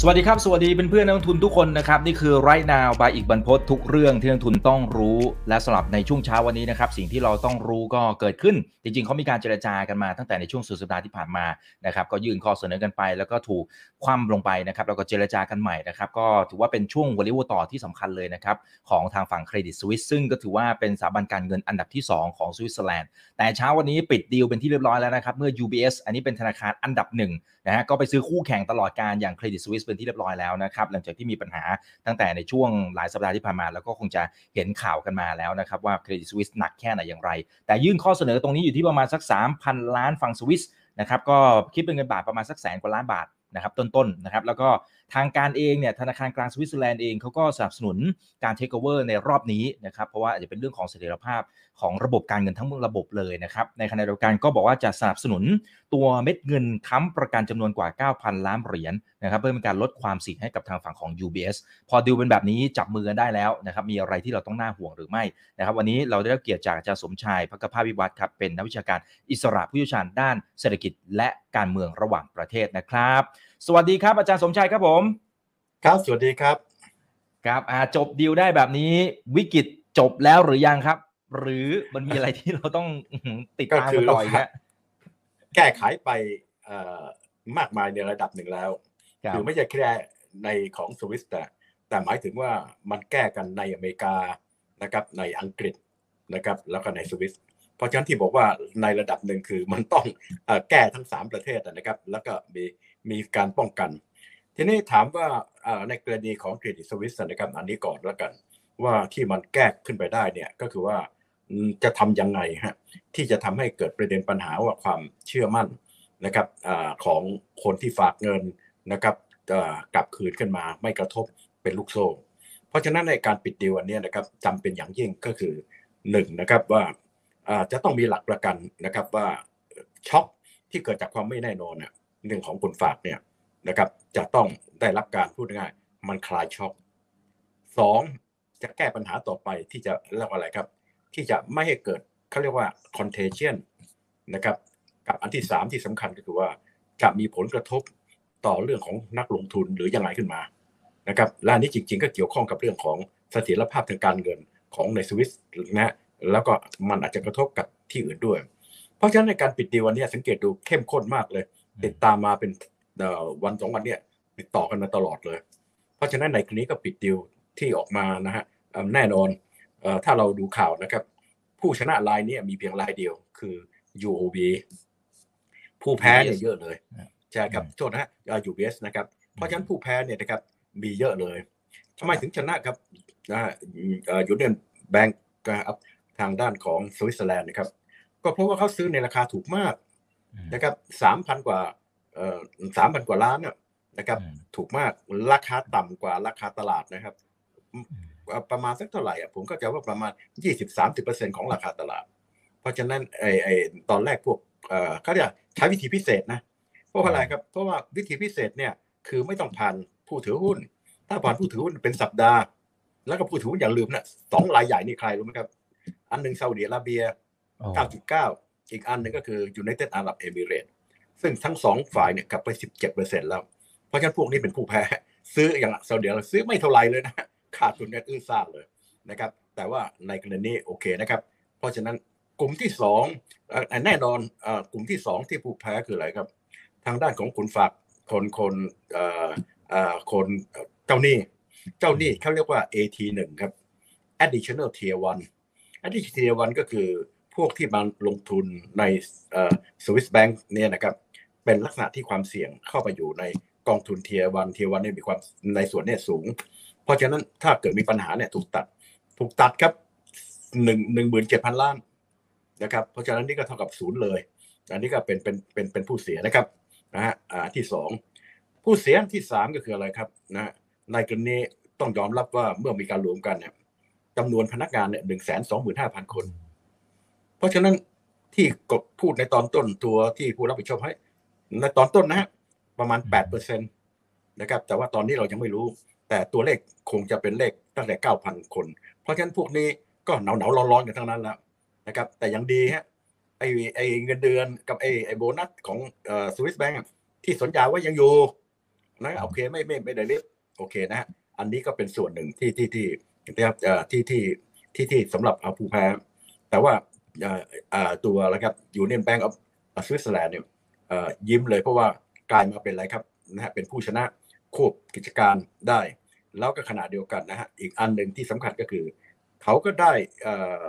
สวัสดีครับ สวัสดีเป็นเพื่อนนักลงทุนทุกคนนะครับ นี่คือไรนาวบายอีกบรรพททุกเรื่องที่นักลงทุนต้องรู้ และสำหรับในช่วงเช้าวันนี้นะครับ สิ่งที่เราต้องรู้ก็เกิดขึ้น จริงๆเขามีการเจรจากันมาตั้งแต่ในช่วงสุดสัปดาห์ที่ผ่านมานะครับ ก็ยื่นข้อเสนอกันไป แล้วก็ถูกคว่ำลงไปนะครับแล้วก็เจรจากันใหม่นะครับ ก็ถือว่าเป็นช่วงวอลิวต่อที่สำคัญเลยนะครับของทางฝั่ง Credit Suisse ซึ่งก็ถือว่าเป็นสถาบันการเงินอันดับที่ 2 ของสวิตเซอร์แลนด์แต่เช้าวันนี้ปิดดีลเป็นที่เรียบร้อยแล้วนะครับเมื่อ UBS อันนี้เป็นธนาคารอันดับหนึ่งนะฮะก็ไปซื้อคู่แข่งตลอดกาลอย่าง Credit Suisse เป็นที่เรียบร้อยแล้วนะครับหลังจากที่มีปัญหาตั้งแต่ในช่วงหลายสัปดาห์ที่ผ่านมา แล้วก็คงจะเห็นข่าวกันมาแล้วนะครับว่า Credit Suisse หนักแค่ไหนอย่างไร แต่ยื่นข้อเสนอตรงนี้อยู่ที่ประมาณสัก 3,000 ล้านฟรังก์สวิสนะครับก็คิดเป็นเงินบาทประมาณสักแสนกว่าล้านบาทนะครับต้นๆนะครับแล้วก็ ทางการเองเนี่ยธนาคารกลางสวิตเซอร์แลนด์เองเขาก็สนับสนุนการเทคโอเวอร์ในรอบนี้นะครับเพราะว่าอาจจะเป็นเรื่องของเสถียรภาพของระบบการเงินทั้งระบบเลยนะครับในขณะเดียวกันก็บอกว่าจะสนับสนุนตัวเม็ดเงินค้ำประกันจำนวนกว่า 9,000 ล้านเหรียญนะครับเพื่อเป็นการลดความเสี่ยงให้กับทางฝั่งของ UBS พอดีลเป็นแบบนี้จับมือกันได้แล้วนะครับมีอะไรที่เราต้องน่าห่วงหรือไม่นะครับวันนี้เราได้รับเกียรติจากอาจารย์สมชาย ภคภาสน์วิวัฒน์ครับเป็นนักวิชาการอิสระผู้เชี่ยวชาญด้านเศรษฐกิจและการเมืองระหว่างประเทศนะครับ สวัสดีครับอาจารย์สมชายครับผม ครับสวัสดีครับ ครับอ่าจบดีลได้แบบนี้วิกฤตจบแล้วหรือยังครับ หรือมันมีอะไรที่เราต้องติดตามกันต่ออีกฮะแก้ไขไปเอ่อมากมายในระดับหนึ่งแล้วครับคือไม่ใช่แค่ในของสวิสแต่แต่หมายถึงว่ามันแก้กันในอเมริกานะครับ ในอังกฤษนะครับ แล้วก็ในสวิสเพราะฉะนั้นที่บอกว่าในระดับหนึ่งคือมันต้องเอ่อแก้ทั้งสามประเทศนะครับ แล้วก็มี มีการป้องกัน ทีนี้ถามว่าในกรณีของเครดิตสวิสนะครับอันนี้ก่อนแล้วกัน ว่าที่มันแก้ขึ้นไปได้เนี่ยก็คือว่าจะทำยังไงฮะที่จะทำให้เกิดประเด็นปัญหาว่าความเชื่อมั่นนะครับอของคนที่ฝากเงินนะครับกลับคืนขึ้นมาไม่กระทบเป็นลูกโซ่ เพราะฉะนั้นในการปิดดีลวันนี้นะครับจำเป็นอย่างยิ่งก็คือหนึ่งนะครับว่าอ่าจะต้องมีหลักประกันนะครับว่าช็อคที่เกิดจากความไม่แน่นอน เนี่ยเรื่องของคนฝากเนี่ยนะครับจะต้องได้รับการพูดง่ายมันคลายช็อคสองจะแก้ปัญหาต่อไปที่จะเรียกว่าอะไรครับ ที่จะไม่ให้เกิดเขาเรียกว่า contagion นะครับกับอันที่สามที่สำคัญก็คือว่าจะมีผลกระทบต่อเรื่องของนักลงทุนหรือยังไงขึ้นมานะครับและอันนี้จริง ๆ ก็เกี่ยวข้องกับเรื่องของเสถียรภาพทางการเงินของในสวิสนะแล้วก็มันอาจจะกระทบกับที่อื่นด้วย เพราะฉะนั้นในการปิดดีวันนี้สังเกตดูเข้มข้นมากเลย ติดตามมาเป็นเอ่อวันสองวันเนี่ยติดต่อกันมาตลอดเลย เพราะฉะนั้นในครั้นี้ก็ปิดดีลที่ออกมานะฮะเอ่อแน่นอนเอ่อถ้าเราดูข่าวนะครับ ผู้ชนะรายเนี้มีเพียงรายเดียวคือ UOB ผู้แพ้เนี่ยเยอะเลยใช่ครับโทษนะฮะเอ่อ UBS นะครับ เพราะฉะนั้นผู้แพ้เนี่ยนะครับมีเยอะเลยทำไมถึงชนะครับนะฮะยูเนียนแบงก์ครับทางด้านของสวิตเซอร์แลนด์นะครับ ก็เพราะว่าเขาซื้อในราคาถูกมาก นะครับสามพันกว่าเอ่อสามพันกว่าล้านเนี่ยนะครับอืมถูกมากราคาต่ำกว่าราคาตลาดนะครับเอ่อประมาณสักเท่าไหร่อะผมก็จะว่าประมาณ20-30%ของราคาตลาด เพราะฉะนั้นไอ้ไอ้ตอนแรกพวกเอ่อเขาจะใช้วิธีพิเศษนะเพราะอะไรครับ เพราะว่าวิธีพิเศษเนี่ยคือไม่ต้องผ่านผู้ถือหุ้น ถ้าผ่านผู้ถือหุ้นเป็นสัปดาห์ แล้วก็ผู้ถือหุ้นอย่าลืมนะสองรายใหญ่นี่ใครรู้ไหมครับ อันหนึ่งซาอุดิอาระเบียอ๋อ9.9 อีกอันหนึ่งก็คือ United Arab Emirates ซึ่งทั้งสองฝ่ายเนี่ยกลับไป 17%แล้ว เพราะฉะนั้นพวกนี้เป็นผู้แพ้ ซื้ออย่างซาอุดิอาระเบียซื้อไม่เท่าไรเลยนะ ขาดทุนกันอื้อซ่าเลยนะครับ แต่ว่าในกรณีโอเคนะครับ เพราะฉะนั้นกลุ่มที่สองแน่นอนอกลุ่มที่สองที่ผู้แพ้คืออะไรครับ ทางด้านของคนฝากคนคนเอ่อเอ่อคนเจ้าหนี้ เจ้าหนี้เขาเรียกว่า AT1 ครับ additional tier 1 additional tier 1 ก็คือ วกที่มาลงทุนในเอ่อ Swiss Bank เนี่ยนะครับเป็นลักษณะที่ความเสี่ยงเข้าไปอยู่ในกองทุน tier 1 tier 1เนี่ยมีความในส่วนเนี่ยสูง เพราะฉะนั้นถ้าเกิดมีปัญหาเนี่ยถูกตัด ถูกตัดครับหนึ่งหนึ่งหมื่นเจ็ดพันล้านนะครับ เพราะฉะนั้นนี่ก็เท่ากับศูนย์เลย อันนี้ก็เป็นเป็นเป็นเป็นผู้เสียนะครับนะฮะอ่าที่สองผู้เสียที่สามก็คืออะไรครับนะในกรณีต้องยอมรับว่าเมื่อมีการรวมกันเนี่ยจำนวนพนักงานเนี่ยหนึ่งแสนสองหมื่นห้าพันคน เพราะฉะนั้นที่กดพูดในตอนต้นตัวที่ผู้รับผิดชอบให้ ในตอนต้นนะฮะประมาณแปดเปอร์เซ็นตนะครับ แต่ว่าตอนนี้เรายังไม่รู้ แต่ตัวเลขคงจะเป็นเลขตั้งแต่เก้าพันคน เพราะฉะนั้นพวกนี้ก็หนาวหนาวๆร้อนๆกันทั้งนั้นแล้วนะครับ แต่ยังดีฮะไอไอเงินเดือนกับไอไอโบนัสของเอ่อสวิสแบงก์ที่สัญญาว่ายังอยู่นะโอเคไม่ไม่ไม่ได้เรียบโอเคนะฮะอันนี้ก็เป็นส่วนหนึ่งที่ที่ที่นะครับเอ่อที่ที่ที่ที่สำหรับเอาผู้แพ้แต่ว่าเอ่อเอ่อ ตัวอะครับ Union Bank of Switzerland เนี่ยยิ้มเลยเพราะว่ากลายมาเป็นอะไรครับนะฮะเป็นผู้ชนะควบกิจการได้ แล้วก็ขณะเดียวกันนะฮะอีกอันหนึ่งที่สำคัญก็คือ เขาก็ได้อ่อ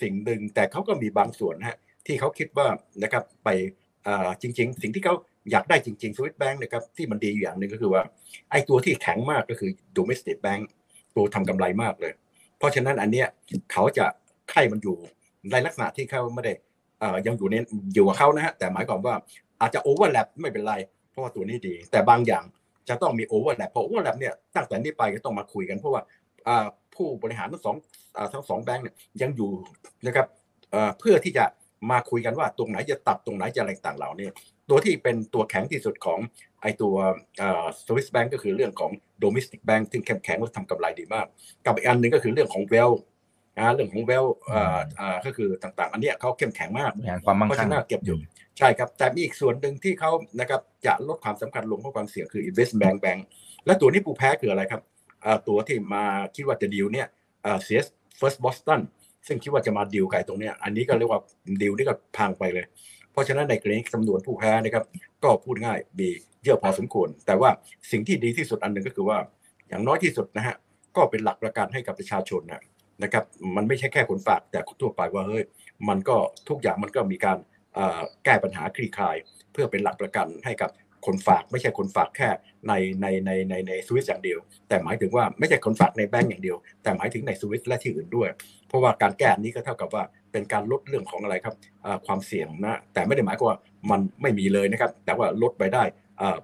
สิ่งหนึ่งแต่เขาก็มีบางส่วนนะฮะที่เขาคิดว่านะครับไปอ่อจริง ๆ สิ่งที่เขาอยากได้จริงๆ Swiss Bank นะครับที่มันดีอยู่อย่างหนึ่งก็คือว่าไอ้ตัวที่แข็งมากก็คือ domestic bank ตัวทำกำไรมากเลย เพราะฉะนั้นอันเนี้ยเขาจะไข่มันอยู่ ในลักษณะที่เขาไม่ได้อ่อยังอยู่ในอยู่กับเขานะฮะแต่หมายความว่าอาจจะ overlap ไม่เป็นไรเพราะว่าตัวนี้ดี แต่บางอย่างจะต้องมี overlap เพราะ overlap เนี่ยตั้งแต่นี้ไปก็ต้องมาคุยกัน เพราะว่าอ่าผู้บริหารทั้งสองอ่าทั้งสองแบงค์เนี่ยยังอยู่นะครับเอ่อเพื่อที่จะมาคุยกันว่าตรงไหนจะตัดตรงไหนจะอะไรต่างเหล่านี้ตัวที่เป็นตัวแข็งที่สุดของไอ้ตัวSwiss Bank ก็คือเรื่องของ domestic bank ที่เข้มแข็งและทำกำไรดีมาก กับอีกอันหนึ่งก็คือเรื่องของ wealth นะเรื่องของ wealth อ่าอ่าก็คือต่างๆ อันเนี้ยเขาเข้มแข็งมากบริหารความมั่งคั่งเพราะฉะนั้นเก็บอยู่ใช่ครับ แต่มีอีกส่วนหนึ่งที่เขานะครับจะลดความสำคัญลงเพราะความเสี่ยงคือ investment bank bank และตัวนี้ผู้แพ้คืออะไรครับอ่าตัวที่มาคิดว่าจะดีลเนี่ยอ่า CS First Boston ซึ่งคิดว่าจะมาดีลไก่ตรงเนี้ยอันนี้ก็เรียกว่าดีลนี่ก็พังไปเลย เพราะฉะนั้นในกรณีจำนวนผู้แพ้นะครับก็พูดง่ายมีเยอะพอสมควร แต่ว่าสิ่งที่ดีที่สุดอันหนึ่งก็คือว่าอย่างน้อยที่สุดนะฮะก็เป็นหลักประกันให้กับประชาชนนะ นะครับ มันไม่ใช่แค่คนฝากแต่ทั่วไปว่าเฮ้ยมันก็ทุกอย่างมันก็มีการแก้ปัญหาคลี่คลาย เพื่อเป็นหลักประกันให้กับคนฝากไม่ใช่คนฝากแค่ในในในในในสวิตอย่างเดียว แต่หมายถึงว่าไม่ใช่คนฝากในแบงก์อย่างเดียว แต่หมายถึงในสวิตและที่อื่นด้วย เพราะว่าการแก้นี้ก็เท่ากับว่าเป็นการลดเรื่องของอะไรครับความเสี่ยงนะแต่ไม่ได้หมายความว่ามันไม่มีเลยนะครับ แต่ว่าลดไปได้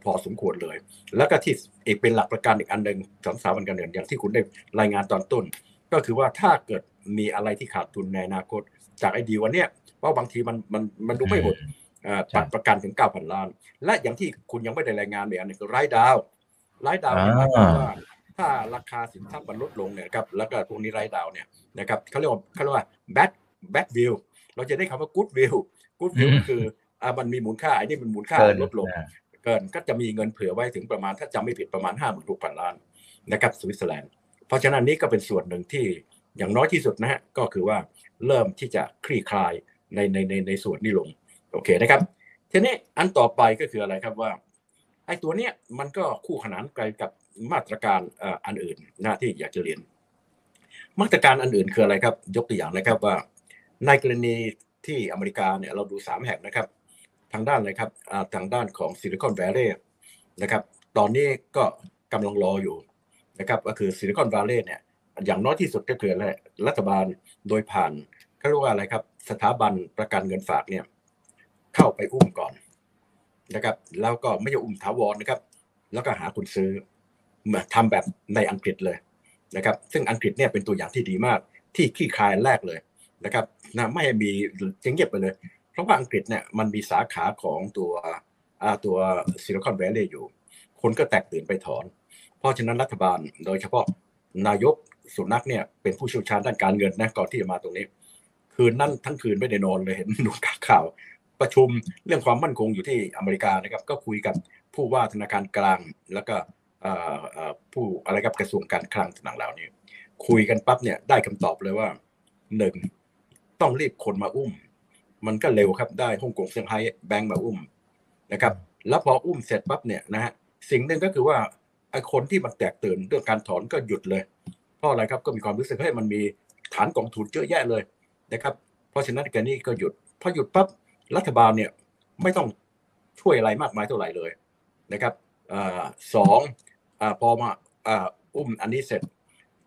พอสมควรเลย แล้วก็ที่อีกเป็นหลักประกันอีกอันหนึ่งสองสามวันกันเดือนอย่างที่คุณได้รายงานตอนต้น ก็คือว่าถ้าเกิดมีอะไรที่ขาดทุนในอนาคต จากไอ้ดีวันเนี้ยเพราะบางทีมันมันมันดูไม่หมดอ่าใช่ตัดประกันถึง 9,000 ล้าน และอย่างที่คุณยังไม่ได้รายงานอีกอันหนึงคือรายดาวรายดาวเนี่ยหมายความว่าถ้าราคาสินทรัพย์มันลดลงเนี่ยครับแล้วก็พวกนี้รายดาวเนี่ยนะครับเขาเรียกว่าเขาเรียกว่า bad bad view เราจะได้คำว่า good view good view อืมก็คืออ่ามันมีมูลค่าไอ้นี่มันมูลค่าเกินลดลงอ่าเกินก็จะมีเงินเผื่อไว้ถึงประมาณถ้าจำไม่ผิดประมาณ 5 6 0 0 0 ล้านนะครับสวิตเซอร์แลนด์ เพราะฉะนั้นนี่ก็เป็นส่วนหนึ่งที่อย่างน้อยที่สุดนะฮะก็คือว่าเริ่มที่จะคลี่คลายในในในในส่วนนี้ลงโอเคนะครับทีนี้อันต่อไปก็คืออะไรครับว่าไอ้ตัวเนี้ยมันก็คู่ขนานไปกับมาตรการอ่ออันอื่นนะที่อยากจะเรียน มาตรการอันอื่นคืออะไรครับ ยกตัวอย่างนะครับว่า ในกรณีที่อเมริกาเนี่ยเราดูสามแห่งนะครับ ทางด้านอะไรครับอ่าทางด้านของ Silicon Valley นะครับ ตอนนี้ก็กำลังรออยู่ นะครับก็คือ Silicon Valley เนี่ยอย่างน้อยที่สุดก็คือรัฐบาลโดยผ่านเขาเรียกว่าอะไรครับ สถาบันประกันเงินฝากเนี่ยเข้าไปอุ้มก่อนนะครับ แล้วก็ไม่ใช่อุ้มถาวรนะครับ แล้วก็หาคุณซื้อมาทำแบบในอังกฤษเลยนะครับ ซึ่งอังกฤษเนี่ยเป็นตัวอย่างที่ดีมากที่คลี่คลายแรกเลยนะครับนะไม่ให้มีเจงเงียบไปเลย เพราะว่าอังกฤษเนี่ยมันมีสาขาของตัวตัวซิลิคอนแวลลย์อยู่ คนก็แตกตื่นไปถอน เพราะฉะนั้นรัฐบาลโดยเฉพาะนายกสุนักเนี่ยเป็นผู้เชี่ยวชาญด้านการเงินนะก่อนที่จะมาตรงนี้ คืนนั่นทั้งคืนไม่ได้นอนเลยเห็นดูข่าว ประชุมเรื่องความมั่นคงอยู่ที่อเมริกานะครับ ก็คุยกับผู้ว่าธนาคารกลาง แล้วก็ผู้อะไรกับกระทรวงการคลังต่างๆเหล่านี้คุยกันปั๊บเนี่ยได้คำตอบเลยว่าหนึ่งต้องรีบคนมาอุ้ม มันก็เร็วครับได้ฮ่องกงเซี่ยงไฮ้แบงก์มาอุ้มนะครับ แล้วพออุ้มเสร็จปั๊บเนี่ยนะฮะสิ่งหนึ่งก็คือว่า ไอ้คนที่มันแตกตื่นเรื่องการถอนก็หยุดเลยเพราะอะไรครับก็มีความรู้สึกเฮ้ยมันมีฐานกองทุนเยอะแยะเลยนะครับ เพราะฉะนั้นการนี้ก็หยุดพอหยุดปั๊บรัฐบาลเนี่ยไม่ต้องช่วยอะไรมากมายเท่าไหร่เลยนะครับอสองอพอมาอ่าอุ้มอันนี้เสร็จ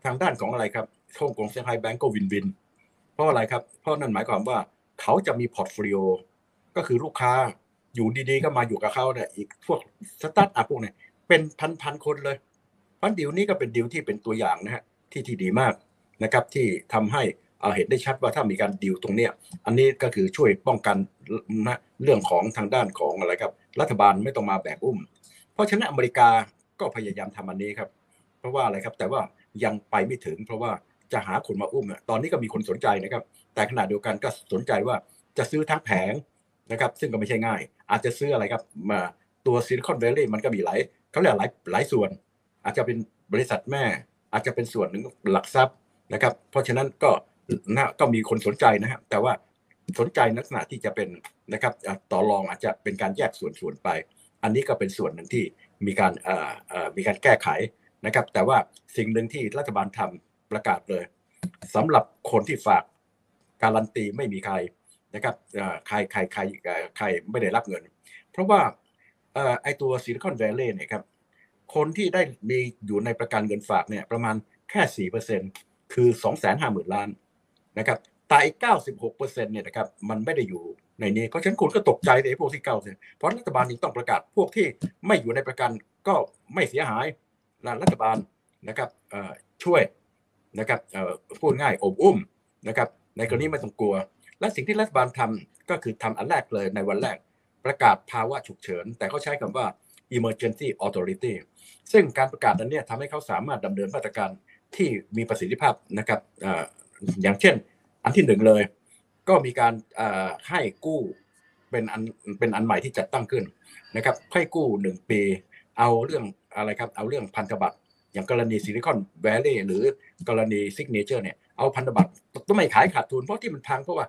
ทางด้านของอะไรครับฮ่องกงเซี่ยงไฮ้แบงก์ก็ win-win เพราะอะไรครับ เพราะนั่นหมายความว่าเขาจะมี portfolio ก็คือลูกค้าอยู่ดีๆ ก็มาอยู่กับเขาเนี่ยอีกพวกสตาร์ทอัพพวกเนี่ย เป็นพันๆคนเลยพราะดีลนี้ก็เป็นดีลที่เป็นตัวอย่างนะฮะที่ที่ดีมากนะครับที่ทำให้เาเห็นได้ชัดว่าถ้ามีการดีลตรงเนี้ยอันนี้ก็คือช่วยป้องกันนะเรื่องของทางด้านของอะไรครับ รัฐบาลไม่ต้องมาแบกอุ้ม เพราะฉะนั้นอเมริกาก็พยายามทำอันนี้ครับ เพราะว่าอะไรครับแต่ว่ายังไปไม่ถึง เพราะว่าจะหาคนมาอุ้มเนี่ยตอนนี้ก็มีคนสนใจนะครับ แต่ขณะเดียวกันก็สนใจว่าจะซื้อทั้งแผงนะครับ ซึ่งก็ไม่ใช่ง่าย อาจจะซื้ออะไรครับมาตัว Silicon Valley มันก็มีหลาย เขาเรียกหลายหลายส่วน อาจจะเป็นบริษัทแม่ อาจจะเป็นส่วนหนึ่งหลักทรัพย์นะครับ เพราะฉะนั้นก็นะก็มีคนสนใจนะครับแต่ว่าสนใจลักษณะที่จะเป็นนะครับต่อรองอาจจะเป็นการแยกส่วนส่วนไป อันนี้ก็เป็นส่วนหนึ่งที่มีการเอ่อเอ่อมีการแก้ไขนะครับ แต่ว่าสิ่งหนึ่งที่รัฐบาลทำประกาศเลยสำหรับคนที่ฝากการันตีไม่มีใครนะครับเอ่อใครใครใครใครไม่ได้รับเงิน เพราะว่า ไอตัว Silicon Valley เนี่ยครับ คนที่ได้มีอยู่ในประกันเงินฝากเนี่ยประมาณแค่สี่เปอร์เซ็นคือสองแสนห้าหมื่นล้านนะครับแต่อีกเก้าสิบหกเปอร์เซ็นเนี่ยนะครับมันไม่ได้อยู่ในนี้เพราะฉะนั้นคุณก็ตกใจในพวกที่เก้า เพราะรัฐบาลจึงต้องประกาศพวกที่ไม่อยู่ในประกันก็ไม่เสียหายนะรัฐบาลนะครับช่วยนะครับพูดง่ายอบอุ้มนะครับในกรณีไม่ต้องกลัว และสิ่งที่รัฐบาลทำก็คือทำอันแรกเลยในวันแรก ประกาศภาวะฉุกเฉิน แต่เขาใช้คำว่า emergency authority ซึ่งการประกาศนั้นเนี่ยทำให้เขาสามารถดำเนินมาตรการที่มีประสิทธิภาพนะครับออย่างเช่น อันที่หนึ่งเลย ก็มีการให้กู้เป็นอันเป็นอันใหม่ที่จัดตั้งขึ้นนะครับให้กู้หนึ่งปี เอาเรื่องอะไรครับเอาเรื่องพันธบัตรอย่างกรณี Silicon Valley หรือกรณี Signature เนี่ยเอาพันธบัตรต้องไม่ขายขาดทุนเพราะที่มันพังเพราะว่า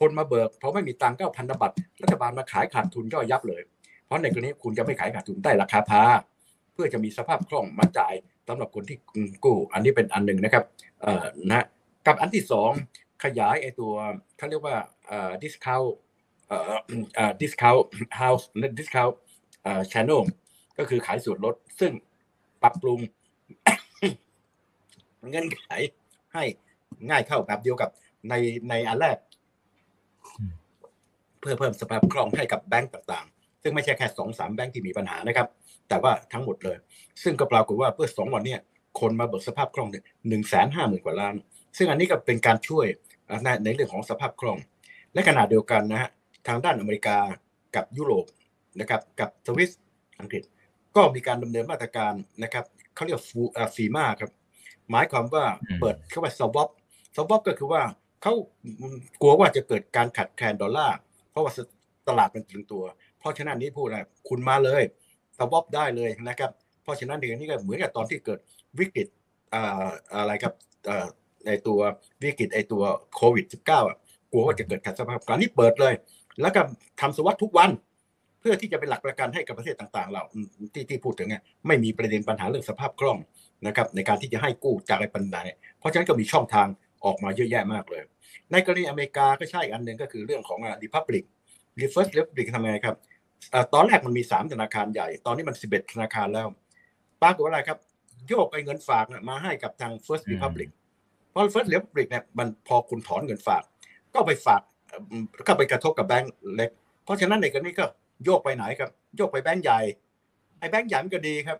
คนมาเบิกเพราะไม่มีตังก็เอาพันธบัตรรัฐบาลมาขายขาดทุนย่อยยับเลย เพราะในกรณีคุณจะไม่ขายขาดทุนได้ราคา par เพื่อจะมีสภาพคล่องมาจ่ายสำหรับคนที่กู้ อันนี้เป็นอันหนึ่งนะครับเอ่อนะกับอันที่สองขยายไอตัวเขาเรียกว่าเอ่อ discount เอ่อเอ่อ discount house และ discount เอ่อ channel ก็คือขายส่วนลด ซึ่งปรับปรุงเงื่อนไขให้ง่ายเข้าแบบเดียวกับในในอันแรก เพื่อเพิ่มสภาพคล่องให้กับแบงก์ต่างๆ ซึ่งไม่ใช่แค่สองสามแบงก์ที่มีปัญหานะครับ แต่ว่าทั้งหมดเลย ซึ่งก็ปรากฏว่าเพื่อสองวันเนี้ยคนมาเบิกสภาพคล่องหนึ่งแสนห้าหมื่นกว่าล้าน ซึ่งอันนี้ก็เป็นการช่วยในในเรื่องของสภาพคล่อง และขณะเดียวกันนะฮะทางด้านอเมริกากับยุโรปนะครับกับสวิสอังกฤษก็มีการดำเนินมาตรการนะครับเขาเรียกฟูฟีมาครับหมายความว่าอืมเปิดเข้าไปสวอปสวอปก็คือว่าเขากลัวว่าจะเกิดการขัดแคลนดอลลาร์เพ ราะว่าตลาดมันตึงตัว เพราะฉะนั้นนี้พูดอะไรคุณมาเลยสวอปได้เลยนะครับ เพราะฉะนั้นเดือนนี้ก็เหมือนกับตอนที่เกิดวิกฤตอะไรครับในตัววิกฤตไอตัวโควิด -19 อะกลัวว่าจะเกิดขัดสภาพการนี้เปิดเลย แล้วก็ทำสวอปทุกวัน เพื่อที่จะเป็นหลักประกันให้กับประเทศต่างๆ เราที่ที่พูดถึงไงไม่มีประเด็นปัญหาเรื่องสภาพคล่องนะครับในการที่จะให้กู้จากไอ้ปัญหาเนี่ยเพราะฉะนั้นก็มีช่องทาง ออกมาเยอะแยะมากเลย ในกรณีอเมริกาก็ใช่อันหนึ่งก็คือเรื่องของรีพับลิกFirst Republic ทำไงครับเอ่อตอนแรกมันมี 3 ธนาคารใหญ่ ตอนนี้มัน 11 ธนาคารแล้วปรากฏว่าอะไรครับโยกไอ้เงินฝากเนี่ยมาให้กับทาง First อืม Republic เพราะ First Republic เนี่ยมันพอคุณถอนเงินฝาก ก็ไปฝากเอ่อก็ไปกระทบกับแบงก์เล็ก เพราะฉะนั้นในกรณีก็โยกไปไหนครับ โยกไปแบงก์ใหญ่ไอ้แบงก์ใหญ่มันก็ดีครับ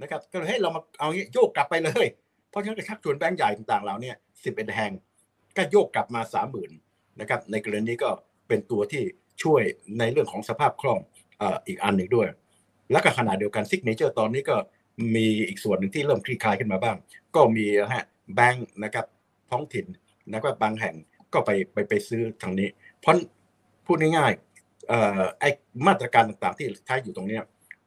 นะครับ ก็เลยให้เรามาเอางี้โยกกลับไปเลยเพ ราะฉะนั้นก็ชักชวนแบงก์ใหญ่ต่างๆเหล่าเนี้ยสิบเอ็ดแห่งก็โยกกลับมาสามหมื่นนะครับในกรณีนี้ก็เป็นตัวที่ช่วยในเรื่องของสภาพคล่องอีกอันหนึ่งด้วย แล้วก็ขณะเดียวกัน Signature ตอนนี้ก็มีอีกส่วนหนึ่งที่เริ่มคลี่คลายขึ้นมาบ้าง ก็มีนะฮะแบงค์นะครับท้องถิ่นนะครับบางแห่งก็ไปไปไปซื้อทางนี้ เพราะพูดง่ายๆเอ่อไอมาตรการต่างๆที่ใช้อยู่ตรงนี้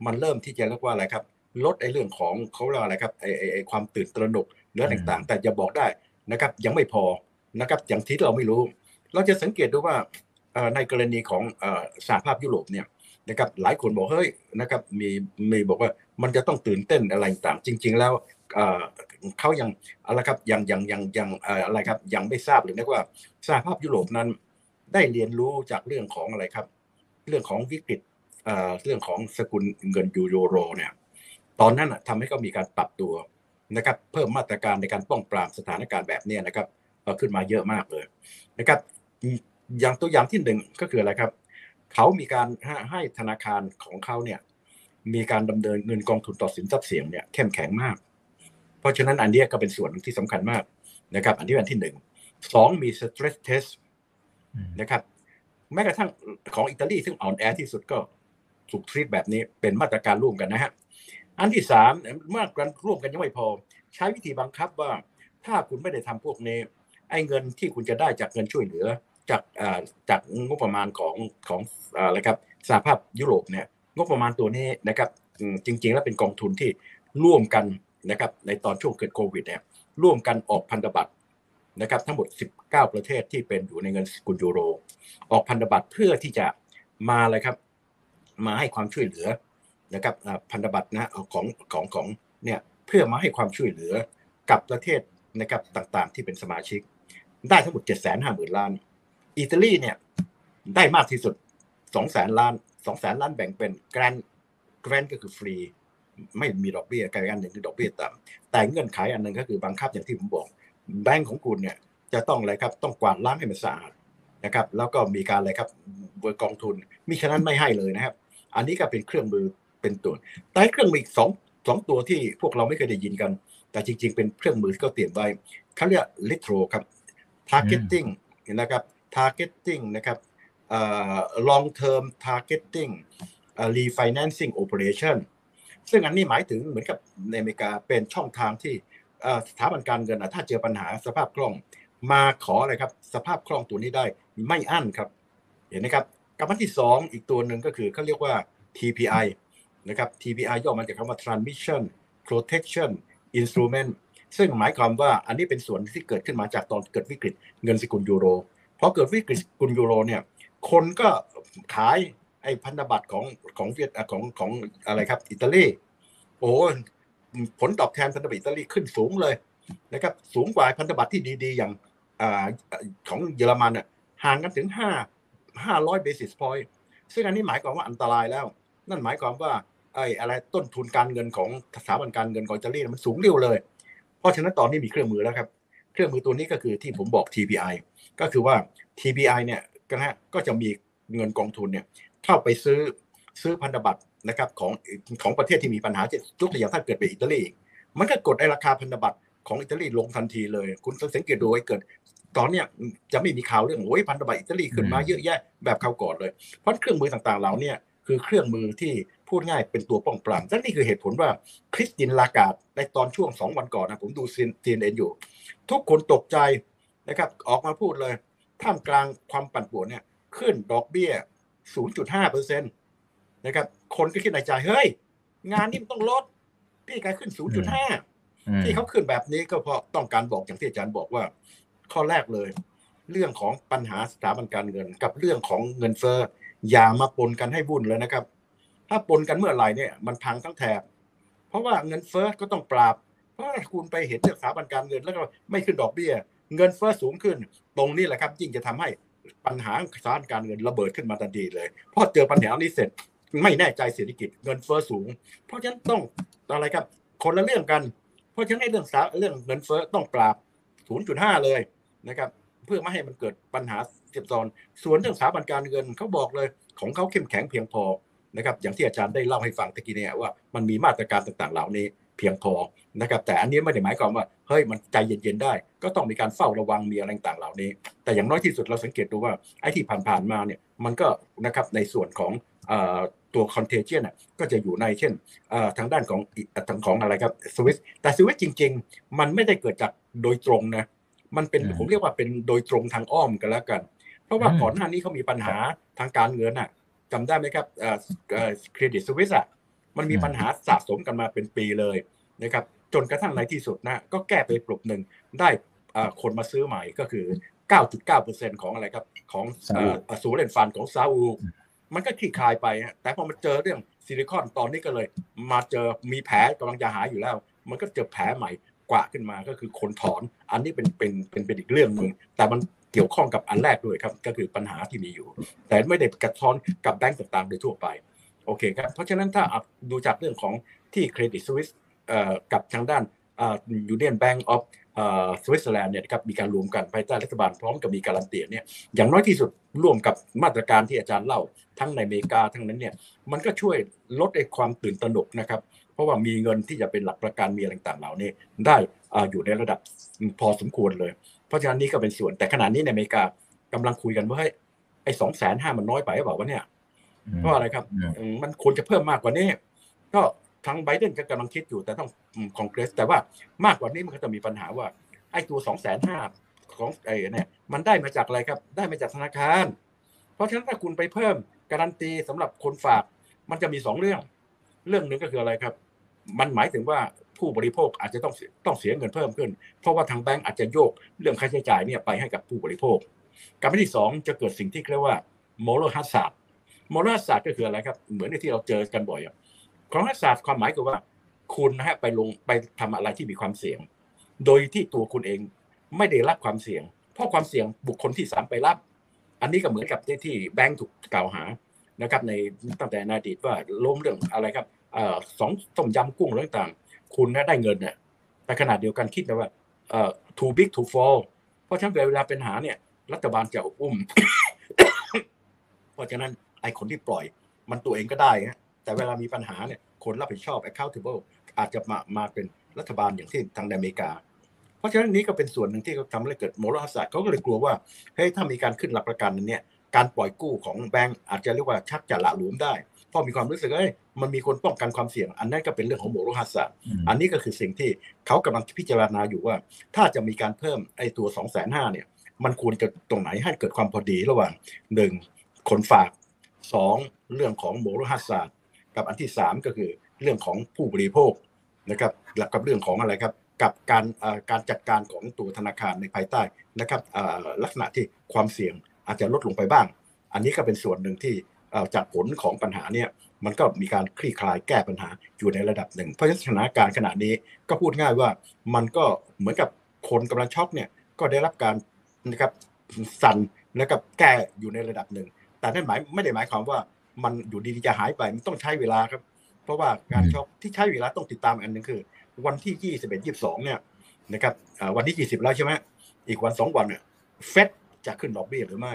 มันเริ่มที่จะเรียกว่าอะไรครับ ลดไอเรื่องของเขาเรียกว่าอะไรครับไอไอไอความตื่นตระหนก เรื่องต่างๆ แต่จะบอกได้นะครับยังไม่พอนะครับอย่างที่เราไม่รู้ เราจะสังเกตดูว่าเอ่อในกรณีของเอ่อสหภาพยุโรปเนี่ยนะครับหลายคนบอกเฮ้ยนะครับมีมีบอกว่ามันจะต้องตื่นเต้นอะไรต่างๆจริง ๆ แล้วเอ่อเขายังอะไรครับยังยังยังยังเอ่ออะไรครับยังไม่ทราบเลยนะว่าสหภาพยุโรปนั้นได้เรียนรู้จากเรื่องของอะไรครับ เรื่องของวิกฤตเอ่อเรื่องของสกุลเงินยูโรเนี่ยตอนนั้นน่ะทำให้เขามีการปรับตัว นะครับเพิ่มมาตรการในการป้องปรามสถานการณ์แบบเนี้ยนะครับเอ่อขึ้นมาเยอะมากเลยนะครับอย่างตัวอย่างที่หนึ่งก็คืออะไรครับเขามีการให้ให้ธนาคารของเขาเนี่ยมีการดำเนินเงินกองทุนต่อสินทรัพย์เสี่ยงเนี่ยเข้มแข็งมาก เพราะฉะนั้นอันเนี้ยก็เป็นส่วนหนึ่งที่สำคัญมากนะครับ อันที่อันที่หนึ่งสองมี stress test อืมนะครับแม้กระทั่งของอิตาลีซึ่งอ่อนแอที่สุดก็ถูกทรีตแบบนี้เป็นมาตรการร่วมกันนะฮะ อันที่สามเมื่อการร่วมกันยังไม่พอ ใช้วิธีบังคับว่าถ้าคุณไม่ได้ทำพวกนี้ไอ้เงินที่คุณจะได้จากเงินช่วยเหลือ จากอ่าจากงบประมาณของของอ่าอะไรครับสหภาพยุโรปเนี่ยงบประมาณตัวนี้นะครับจริง ๆ แล้วเป็นกองทุนที่ร่วมกันนะครับในตอนช่วงเกิดโควิดเนี่ยร่วมกันออกพันธบัตรนะครับทั้งหมด 19 ประเทศที่เป็นอยู่ในเงินสกุลยูโร ออกพันธบัตรเพื่อที่จะมาอะไรครับ มาให้ความช่วยเหลือ นะครับพันธบัตรนะของของของเนี่ยเพื่อมาให้ความช่วยเหลือกับประเทศนะครับต่างๆ ที่เป็นสมาชิก ได้ทั้งหมด7 5 0 0 0 0ล้าน อิตาลีเนี่ยได้มากที่สุด2 0 0 0 0 0ล้าน2 0 0 0 0 0ล้านแบ่งเป็นแกรนแกรนก็คือฟรีไม่มีดอกเบี้ยการอันหนึ่งคือดอกเบี้ยต่ำแต่เงื่อนไขอันหนึ่งก็คือบังคับอย่างที่ผมบอก แบงก์ของคุณเนี่ยจะต้องอะไรครับต้องกวาดล้างให้มันสะอาดนะครับ แล้วก็มีการอะไรครับเบอร์กองทุนมิฉะนั้นไม่ให้เลยนะครับ อันนี้ก็เป็นเครื่องมือ เป็นตัวแต่เครื่องมืออีกสองสองตัวที่พวกเราไม่เคยได้ยินกัน แต่จริง ๆ เป็นเครื่องมือที่เขาเตรียมไว้เขาเรียก litro ครับ targeting นะครับ targeting นะครับ long term targeting refinancing operation ซึ่งอันนี้หมายถึงเหมือนกับในอเมริกาเป็นช่องทางที่สถาบันการเงินถ้าเจอปัญหาสภาพคล่อง มาขออะไรครับ สภาพคล่องตัวนี้ได้ไม่อั้นครับ เห็นไหมครับกับอันที่สองอีกตัวหนึ่งก็คือเขาเรียกว่า TPI นะครับ TPI ย่อมาจากคำว่า Transmission Protection Instrument ซึ่งหมายความว่าอันนี้เป็นส่วนที่เกิดขึ้นมาจากตอนเกิดวิกฤตเงินสกุลยูโรเพราะเกิดวิกฤตสกุลยูโรเนี่ยคนก็ขายไอ้พันธบัตรของของเวียดของของอะไรครับอิตาลีโอ้ผลตอบแทนพันธบัตรอิตาลีขึ้นสูงเลยนะครับสูงกว่าพันธบัตรที่ดีๆ อย่างอของเยอรมันอะห่างกันถึงห้าห้าร้อยเบสิสพอยต์ซึ่งอันนี้หมายความว่าอันตรายแล้ว นั่นหมายความว่า ไอ้อะไรต้นทุนการเงินของสถาบันการเงินของอิตาลีมันสูงเร็วเลย เพราะฉะนั้นตอนนี้มีเครื่องมือแล้วครับ เครื่องมือตัวนี้ก็คือที่ผมบอก TPI ก็คือว่า TPI เนี่ยก็นะก็จะมีเงินกองทุนเนี่ยเข้าไปซื้อซื้อพันธบัตรนะครับของของประเทศที่มีปัญหาเช่นยกตัวอย่างถ้าเกิดเป็นอิตาลีมันก็กดไอ้ราคาพันธบัตรของอิตาลีลงทันทีเลย คุณสังเกตดูไว้เกิด ตอนเนี้ยจะไม่มีข่าวเรื่องโอ้ยพันธบัตรอิตาลีขึ้นมาเยอะแยะแบบเขาวก่อนเลยเพราะเครื่องมือต่างๆเหล่าเนี้คือเครื่องมือที่ พูดง่ายเป็นตัวป้องปรามและนี่คือเหตุผลว่าคริสตินลากาดในตอนช่วงสองวันก่อนนะผมดูซีนเอ็นอยู่ ทุกคนตกใจนะครับ ออกมาพูดเลย ท่ามกลางความปั่นป่วนเนี่ย ขึ้นดอกเบี้ย 0.5เปอร์เซ็นต์นะครับ คนก็คิดในใจเฮ้ย งานนี้มันต้องลดพี่กายขึ้น 0.5 ที่เขาขึ้นแบบนี้ก็เพราะต้องการบอกอย่างที่อาจารย์บอกว่า ข้อแรกเลย เรื่องของปัญหาสถาบันการเงิน กับเรื่องของเงินเฟ้ออย่ามาปนกันให้วุ่นเลยนะครับ ถ้าปนกันเมื่อไหร่เนี่ยมันพังทั้งแถบ เพราะว่าเงินเฟ้อก็ต้องปราบ เพราะคุณไปเห็นสถาบันการเงินแล้วก็ไม่ขึ้นดอกเบี้ย เงินเฟ้อสูงขึ้น ตรงนี้แหละครับยิ่งจะทำให้ปัญหาสถาบันการเงินระเบิดขึ้นมาทันทีเลยเพราะเจอปัญหานี้เสร็จไม่แน่ใจเศรษฐกิจเงินเฟ้อสูง เพราะฉะนั้นต้องอะไรครับ คนละเรื่องกัน เพราะฉะนั้นเรื่องสาเรื่องเงินเฟ้อต้องปราบ 0.5 เลยนะครับ เพื่อไม่ให้มันเกิดปัญหาเจ็บซ้อนส่วนเรื่องสถาบันการเงินเขาบอกเลย ของเขาเข้มแข็งเพียงพอ นะครับอย่างที่อาจารย์ได้เล่าให้ฟังตะกี้เนี่ยว่ามันมีมาตรการต่างๆ เหล่านี้เพียงพอนะครับแต่อันนี้ไม่ได้หมายความว่าเฮ้ยมันใจเย็นๆได้ ก็ต้องมีการเฝ้าระวังมีอะไรต่างๆเหล่านี้ แต่อย่างน้อยที่สุดเราสังเกตดูว่าไอ้ที่ผ่านๆมาเนี่ยมันก็นะครับในส่วนของตัว contagion ก็จะอยู่ในเช่นทางด้านของทางของอะไรครับสวิสแต่สวิสจริง ๆ มันไม่ได้เกิดจากโดยตรงนะมันเป็นผมเรียกว่าเป็นโดยตรงทางอ้อมกันแล้วกัน เพราะว่าก่อนหน้านี้เขามีปัญหาทางการเงินอะ จำได้ไหมครับเครดิตสวิสอะมันมีปัญหาสะสมกันมาเป็นปีเลยนะครับจนกระทั่งในที่สุดนะก็แก้ไปปลุกหนึ่งได้คนมาซื้อใหม่ก็คือ 9.9%ของอะไรครับ ของสูเรนฟันของซาอุมันก็คลี่คลายไป แต่พอมันเจอเรื่องซิลิคอนตอนนี้ก็เลย มาเจอมีแผลกำลังจะหายอยู่แล้ว มันก็เจอแผลใหม่กว่าขึ้นมาก็คือคนถอน อันนี้เป็นเป็นเป็นเป็นอีกเรื่องหนึ่งแต่มัน เกี่ยวข้องกับอันแรกด้วยครับ ก็คือปัญหาที่มีอยู่ แต่ไม่ได้สะท้อนกับแบงก์ต่างๆโดยทั่วไปโอเคครับเพราะฉะนั้นถ้าดูจากเรื่องของที่ Credit Suisse กับทางด้าน Union Bank of Switzerland เนี่ยครับมีการรวมกันภายใต้รัฐบาลพร้อมกับมีการันตีเนี่ยอย่างน้อยที่สุดร่วมกับมาตรการที่อาจารย์เล่าทั้งในอเมริกาทั้งนั้นเนี่ยมันก็ช่วยลดไอ้ความตื่นตระหนกนะครับเพราะว่ามีเงินที่จะเป็นหลักประกันมีอะไรต่างๆเหล่านี้ได้อยู่ในระดับพอสมควรเลย เพราะฉะนั้นนี่ก็เป็นส่วนแต่ขณะนี้ในอเมริกากำลังคุยกันว่าให้ไอ้สองแสนห้ามันน้อยไปหรือเปล่าวะเนี่ยเพราะอะไรครับ มันควรจะเพิ่มมากกว่านี้ ก็ทางไบเดนก็กำลังคิดอยู่แต่ต้องคอนเกรส แต่ว่ามากกว่านี้มันก็จะมีปัญหาว่า ไอ้ตัวสองแสนห้าของไอ้เนี่ยมันได้มาจากอะไรครับ ได้มาจากธนาคาร เพราะฉะนั้นถ้าคุณไปเพิ่มการันตีสำหรับคนฝาก มันจะมีสองเรื่อง เรื่องหนึ่งก็คืออะไรครับ มันหมายถึงว่า ผู้บริโภคอาจจะต้องต้องเสียเงินเพิ่มขึ้น เพราะว่าทางแบงก์อาจจะโยกเรื่องค่าใช้จ่ายเนี่ยไปให้กับผู้บริโภคการที่สองจะเกิดสิ่งที่เรียกว่า moral hazard moral hazard ก็คืออะไรครับ เหมือนที่เราเจอกันบ่อยอะของ hazard ความหมายคือว่า คุณนะฮะไปลงไปทำอะไรที่มีความเสี่ยง โดยที่ตัวคุณเองไม่ได้รับความเสี่ยง เพราะความเสี่ยงบุคคลที่สามไปรับ อันนี้ก็เหมือนกับที่แบงก์ถูกกล่าวหานะครับในตั้งแต่ในอดีตว่าล้มเรื่องอะไรครับอสองต้มยำกุ้งอะไรต่าง คุณนะได้เงินเนี่ยแต่ขนาดเดียวกันคิดนะว่าเอ่อ too big to fall เพราะฉะนั้นเวลาเป็นหาเนี่ย รัฐบาลจะอุ้ม เพราะฉะนั้นไอ้คนที่ปล่อย มันตัวเองก็ได้ฮะแต่เวลามีปัญหาเนี่ยคนรับผิดชอบ accountable อาจจะมามาเป็นรัฐบาลอย่างที่ทางอเมริกา เพราะฉะนั้นนี้ก็เป็นส่วนหนึ่งที่เขาทำให้เกิดโมรสาสตร์เขาก็เลยกลัวว่าเฮ้ยถ้ามีการขึ้นหลักประกันเนี่ยการปล่อยกู้ของแบงก์อาจจะเรียกว่าชักจะละหลวมได้ พราะมีความรู้สึกเอ้ยมันมีคนป้องกันความเสี่ยง อันนั้นก็เป็นเรื่องของโมรสาสตร์อันนี้ก็คือสิ่งที่เขากำลังพิจารณาอยู่ว่า ถ้าจะมีการเพิ่มไอ้ตัว2องแสนห้าเนี่ย มันควรจะตรงไหนให้เกิดความพอดีระหว่างหนึ่งคนฝากสองเรื่องของโมรหัสศาสตร์กับอันที่สามก็คือเรื่องของผู้บริโภคนะครับแล้วกับเรื่องของอะไรครับกับการการจัดการของตัวธนาคารในภายใต้นะครับลักษณะที่ความเสี่ยงอาจจะลดลงไปบ้าง อันนี้ก็เป็นส่วนหนึ่งที่ จากผลของปัญหาเนี่ยมันก็มีการคลี่คลายแก้ปัญหาอยู่ในระดับหนึ่ง เพราะฉะนั้นสถานการณ์ขณะนี้ก็พูดง่ายว่ามันก็เหมือนกับคนกำลังช็อกเนี่ยก็ได้รับการนะครับสั่นแล้วก็แก้อยู่ในระดับหนึ่ง แต่นั่นหมายไม่ได้หมายความว่ามันอยู่ดีๆจะหายไปมันต้องใช้เวลาครับ เพราะว่าการช็อกที่ใช้เวลาต้องติดตามอันหนึ่งคือ วันที่21 22เนี่ยนะครับวันที่20แล้วใช่ไหมอีกวันสองวันเนี่ยเฟดจะขึ้นดอกเบี้ยหรือไม่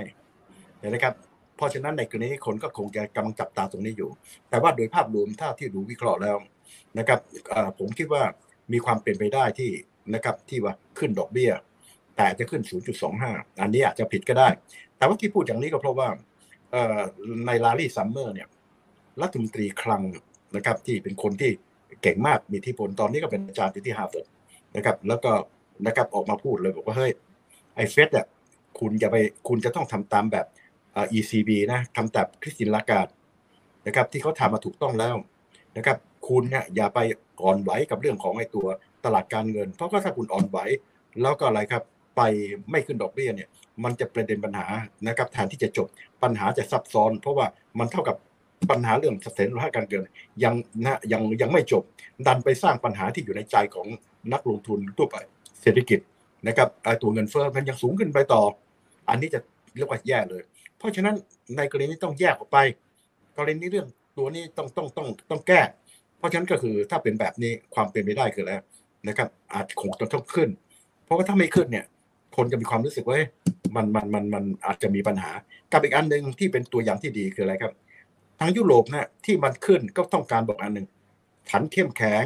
นะครับ เพราะฉะนั้นในกรณีนี้คนก็คงจะกำลังจับตาตรงนี้อยู่ แต่ว่าโดยภาพรวมถ้าที่ดูวิเคราะห์แล้วนะครับผมคิดว่ามีความเป็นไปได้ที่นะครับที่ว่าขึ้นดอกเบี้ย แต่จะขึ้น 0.25 อันนี้อาจจะผิดก็ได้ แต่ว่าที่พูดอย่างนี้ก็เพราะว่าใน Larry Summers เนี่ยรัฐมนตรีคลังนะครับที่เป็นคนที่เก่งมากมีอิทธิพลตอนนี้ก็เป็นอาจารย์ที่ฮาร์วาร์ดนะครับแล้วก็นะครับออกมาพูดเลยบอกว่าเฮ้ยไอเฟดอะคุณจะไปคุณจะต้องทำตามแบบ ECB นะทำแบบ Christine Lagarde นะครับที่เขาทำมาถูกต้องแล้วนะครับคุณเนี่ยอย่าไปอ่อนไหวกับเรื่องของไอ้ตัวตลาดการเงิน เพราะถ้าคุณอ่อนไหวแล้วก็อะไรครับไปไม่ขึ้นดอกเบี้ยเนี่ยมันจะประเด็นปัญหานะครับแทนที่จะจบปัญหาจะซับซ้อน เพราะว่ามันเท่ากับปัญหาเรื่องเสถียรภาพการเงินยังนะยังยังไม่จบ ดันไปสร้างปัญหาที่อยู่ในใจของนักลงทุนทั่วไปเศรษฐกิจนะครับตัวเงินเฟ้อมันยังสูงขึ้นไปต่อ อันนี้จะเรียกว่าแย่เลย ราะฉะนั้นในกรณีนี้ต้องแยกออกไป กรณีเรื่องตัวนี้ต้องต้องต้องต้องแก้ เพราะฉะนั้นก็คือถ้าเป็นแบบนี้ความเป็นไปได้คือแล้วนะครับ อาจคงต้องขึ้น เพราะว่าถ้าไม่ขึ้นเนี่ย คนจะมีความรู้สึกว่ามันมันมันมันอาจจะมีปัญหา กับอีกอันหนึ่งที่เป็นตัวอย่างที่ดีคืออะไรครับ ทางยุโรปนะที่มันขึ้นก็ต้องการบอกอันหนึ่งฉันเข้มแข็ง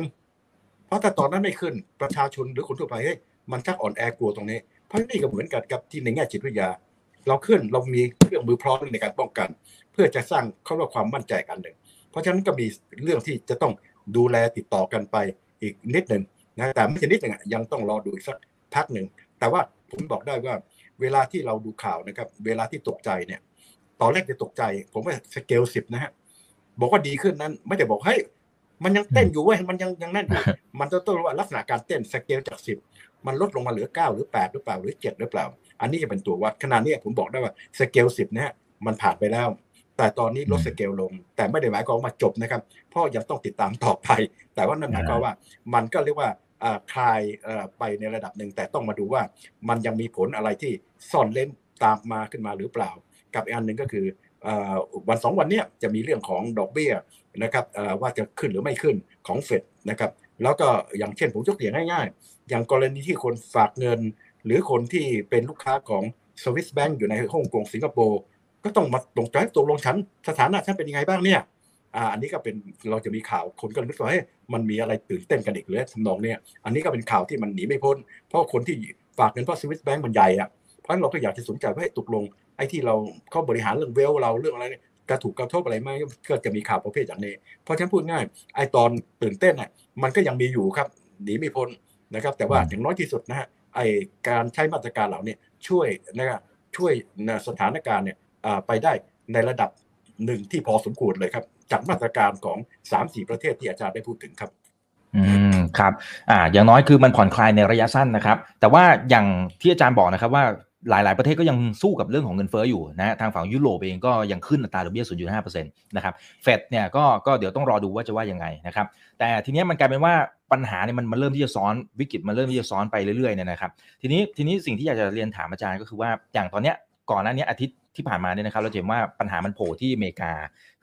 เพราะถ้าตอนนั้นไม่ขึ้นประชาชนหรือคนทั่วไปเฮ้ยมันชักอ่อนแอกลัวตรงนี้ เพราะนี่ก็เหมือนกันกับที่ในแง่จิตวิทยา เราขึ้นเรามีเครื่องมือพร้อมในการป้องกัน เพื่อจะสร้างเขาเรียกความมั่นใจกันหนึ่ง เพราะฉะนั้นก็มีเรื่องที่จะต้องดูแลติดต่อกันไปอีกนิดหนึ่งนะแต่ไม่ใช่นิดหนึ่งยังต้องรอดูอีกสักพักหนึ่ง แต่ว่าผมบอกได้ว่าเวลาที่เราดูข่าวนะครับ เวลาที่ตกใจเนี่ย ตอนแรกจะตกใจ ผมว่าสเกลสิบนะฮะบอกว่าดีขึ้นนั้น ไม่ได้บอกเฮ้ยมันยังเต้นอยู่เว้ยมันยังยังแน่นอยู่มันต้องต้องรู้ว่าลักษณะการเต้นสเกลจากสิบมันลดลงมาเหลือเก้าหรือแปดหรือเปล่าหรือเจ็ดหรือเปล่า อันนี้จะเป็นตัววัดขนาดนี้ผมบอกได้ว่าสเกลสิบเนี่ยมันผ่านไปแล้ว แต่ตอนนี้ลดสเกลลง แต่ไม่ได้หมายความว่าจบนะครับเพราะยังต้องติดตามต่อไป แต่ว่านั่นหมายความว่ามันก็เรียกว่าคลายไปในระดับหนึ่งแต่ต้องมาดูว่ามันยังมีผลอะไรที่ซ่อนเล่นตามมาขึ้นมาหรือเปล่า กับอีกอันหนึ่งก็คือวันสองวันนี้จะมีเรื่องของดอกเบี้ยนะครับว่าจะขึ้นหรือไม่ขึ้นของเฟดนะครับแล้วก็อย่างเช่นผมยกตัวอย่างง่าย ๆ อย่างกรณีที่คนฝากเงิน หรือคนที่เป็นลูกค้าของสวิสแบงก์อยู่ในฮ่องกงสิงคโปร์ก็ต้องมาตกใจตกลงฉันสถานะฉันเป็นยังไงบ้างเนี่ยอ่าอันนี้ก็เป็นเราจะมีข่าวคนก็นึกว่าเฮ้ยมันมีอะไรตื่นเต้นกันอีกเลยทำนองเนี่ยอันนี้ก็เป็นข่าวที่มันหนีไม่พ้น เพราะคนที่ฝากเงินเพราะสวิสแบงก์มันใหญ่อะเพราะเราก็อยากจะสนใจว่าให้ตกลงไอ้ที่เราเข้าบริหารเรื่อง wealth เราเรื่องอะไรเนี่ยกระถูกกระทบอะไรไหมก็จะมีข่าวประเภทอย่างนี้ เพราะฉันพูดง่ายไอ้ตอนตื่นเต้นอะมันก็ยังมีอยู่ครับหนีไม่พ้นนะครับ แต่ว่าอย่างน้อยที่สุดนะฮะ ไอการใช้มาตรการเหล่านี้ช่วยนะครับช่วยสถานการณ์เนี่ยไปได้ในระดับหนึ่งที่พอสมควรเลยครับ จากมาตรการของสามสี่ประเทศที่อาจารย์ได้พูดถึงครับอืมครับอ่าอย่างน้อยคือมันผ่อนคลายในระยะสั้นนะครับ แต่ว่าอย่างที่อาจารย์บอกนะครับว่า หลาย ๆ ประเทศก็ยังสู้กับเรื่องของเงินเฟ้ออยู่นะทางฝั่งยุโรปเองก็ยังขึ้นอัตราดอกเบี้ย 0.5%นะครับ เฟดเนี่ยก็ก็เดี๋ยวต้องรอดูว่าจะว่ายังไงนะครับ แต่ทีนี้มันกลายเป็นว่าปัญหาเนี่ยมันมันเริ่มที่จะซ้อนวิกฤตมันเริ่มที่จะซ้อนไปเรื่อย ๆ เนี่ยนะครับ ทีนี้ทีนี้สิ่งที่อยากจะเรียนถามอาจารย์ก็คือว่าอย่างตอนเนี้ยก่อนหน้านี้อาทิตย์ที่ผ่านมาเนี่ยนะครับ เราเห็นว่าปัญหามันโผล่ที่อเมริกา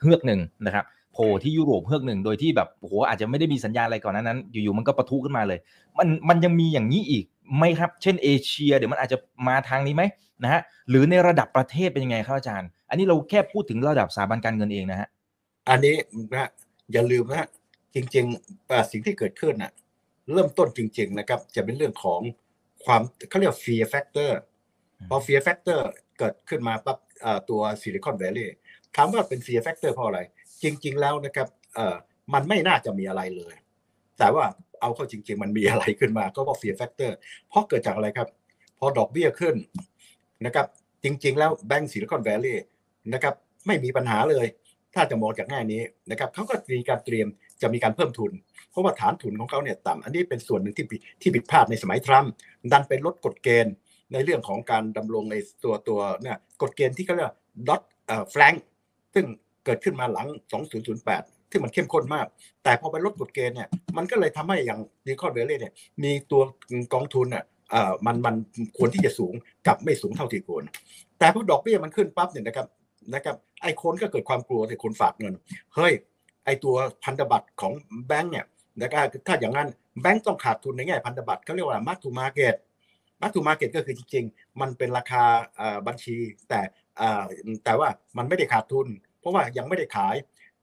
เฮือกหนึ่งนะครับโผล่ที่ยุโรปเฮือกหนึ่งโดยที่แบบโหอาจจะไม่ได้มีสัญญาณอะไรก่อนนั้นอยู่ๆมันก็ปะทุขึ้นมาเลย มันมันยังมีอย่างนี้อีก ไหมครับ เช่นเอเชีย เดี๋ยวมันอาจจะมาทางนี้ไหมนะฮะหรือในระดับประเทศเป็นยังไงครับอาจารย์ อันนี้เราแค่พูดถึงระดับสถาบันการเงินเองนะฮะอันนี้นะอย่าลืมนะจริงๆสิ่งที่เกิดขึ้นนะเริ่มต้นจริง ๆนะครับ จะเป็นเรื่องของความเขาเรียก fear factor พอ fear factor เกิดขึ้นมาปั๊บตัวซิลิคอนแวลลีย์ถามว่าเป็น fear factor เพราะอะไร จริง ๆ แล้วนะครับมันไม่น่าจะมีอะไรเลย แต่ว่า เอาเข้าจริง ๆ มันมีอะไรขึ้นมา ก็เพราะ fear factor เพราะเกิดจากอะไรครับ พอดอกเบี้ยขึ้นนะครับจริง ๆ แล้วแบงก์ซิลิคอนแวลลีย์นะครับไม่มีปัญหาเลย ถ้าจะมองจากแง่นี้นะครับเขาก็มีการเตรียมจะมีการเพิ่มทุน เพราะว่าฐานทุนของเขาเนี่ยต่ำอันนี้เป็นส่วนหนึ่งที่ที่ผิดพลาดในสมัยทรัมป์ดันเป็นลดกฎเกณฑ์ในเรื่องของการดำรงในตัวตัวเนี่ยกฎเกณฑ์ที่เขาเรียกDodd เอ่อ Frank ซึ่งเกิดขึ้นมาหลัง 2008 ที่มันเข้มข้นมาก แต่พอไปลดกฎเกณฑ์เนี่ยมันก็เลยทำให้อย่าง Silicon Valley เนี่ยมีตัวกองทุนอะมันมันควรที่จะสูงกับไม่สูงเท่าที่ควร แต่พอดอกเบี้ยมันขึ้นปั๊บเนี่ยนะครับนะครับไอ้คนก็เกิดความกลัวในคนฝากเงินเฮ้ยไอ้ตัวพันธบัตรของแบงก์เนี่ยนะครับถ้าอย่างนั้นแบงก์ต้องขาดทุนในแง่พันธบัตรเขาเรียกว่า mark to market mark to market ก็คือจริงๆ มันเป็นราคาบัญชีแต่แต่ว่ามันไม่ได้ขาดทุน เพราะว่ายังไม่ได้ขาย